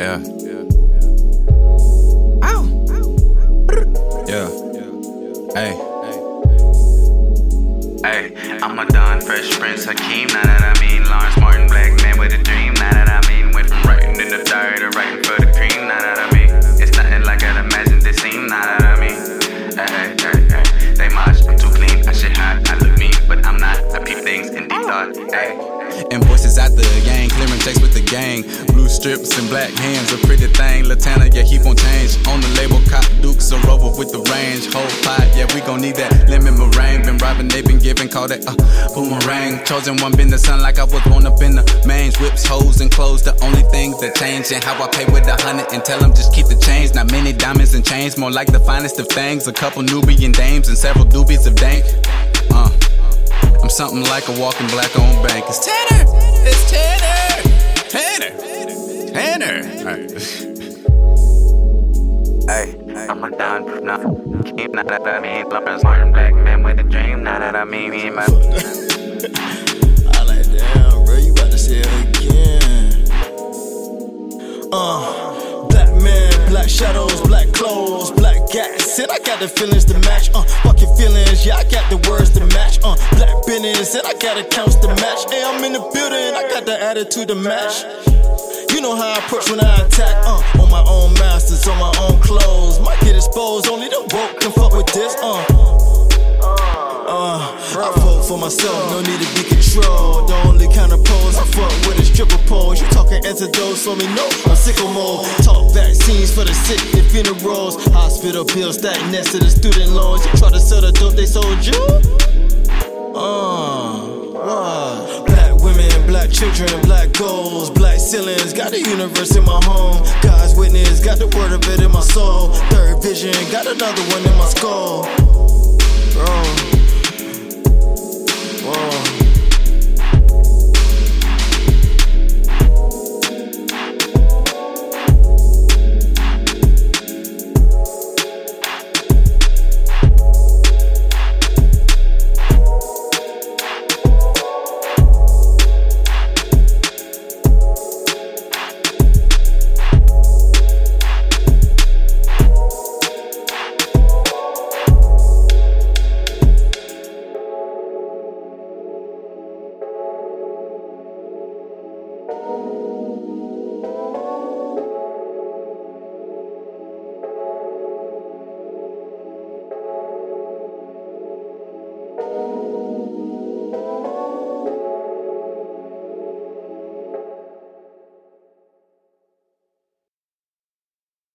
Yeah. Ow. Yeah. Hey. Hey, I'm a Don Fresh Prince Hakeem, now that I mean Lawrence Martin, black man with a dream, now that I mean went from writing in the diary to writing for the cream, now that I mean it's nothing like I'd imagined it seemed, now that I mean hey, hey, hey, they mosh, I'm too clean, I shit hot, I look mean, but I'm not, I peep things in deep thought, hey. And voices out the gang, clearing checks with the gang. Strips and black hands, a pretty thing. Latana, yeah, keep on change. On the label, cop dukes, a rover with the range. Whole pot, yeah, we gon' need that lemon meringue. Been robbing, they been giving, call that uh, boomerang. Chosen one, been the sun like I was born up in the mange. Whips, hoes, and clothes, the only things that change. And how I pay with a hundred and tell them just keep the change. Not many diamonds and chains, more like the finest of things. A couple Nubian dames and several doobies of dank. Uh. I'm something like a walking black owned bank. It's Tanner! It's Tanner! Hey, I'm a Don now. Keep now that I mean Lawrence Martin, black man with a dream, now that I mean me and my I like, damn, bro, you about to say it again. Uh, black man, black shadows, black clothes, black gas. And I got the feelings to match. Uh, fuck your feelings, yeah, I got the words to match. Uh, black business, and I got accounts to match. Hey, I'm in the building, I got the attitude to match. You know how I approach when I attack. Uh, on my own masters, on my own clothes. Might get exposed, only the woke can fuck with this. Uh. Uh, I vote for myself, no need to be controlled. The only kind of pose I fuck with is triple pose. You talking antidotes, so me no, I'm sicko mode. Talk vaccines for the sick and funerals. Hospital bills stacked next to the student loans. You try to sell the dope they sold you? Uh, what? Black women, black children, black goals, ceilings. Got the universe in my home. God's witness, got the word of it in my soul. Third vision, got another one in my skull.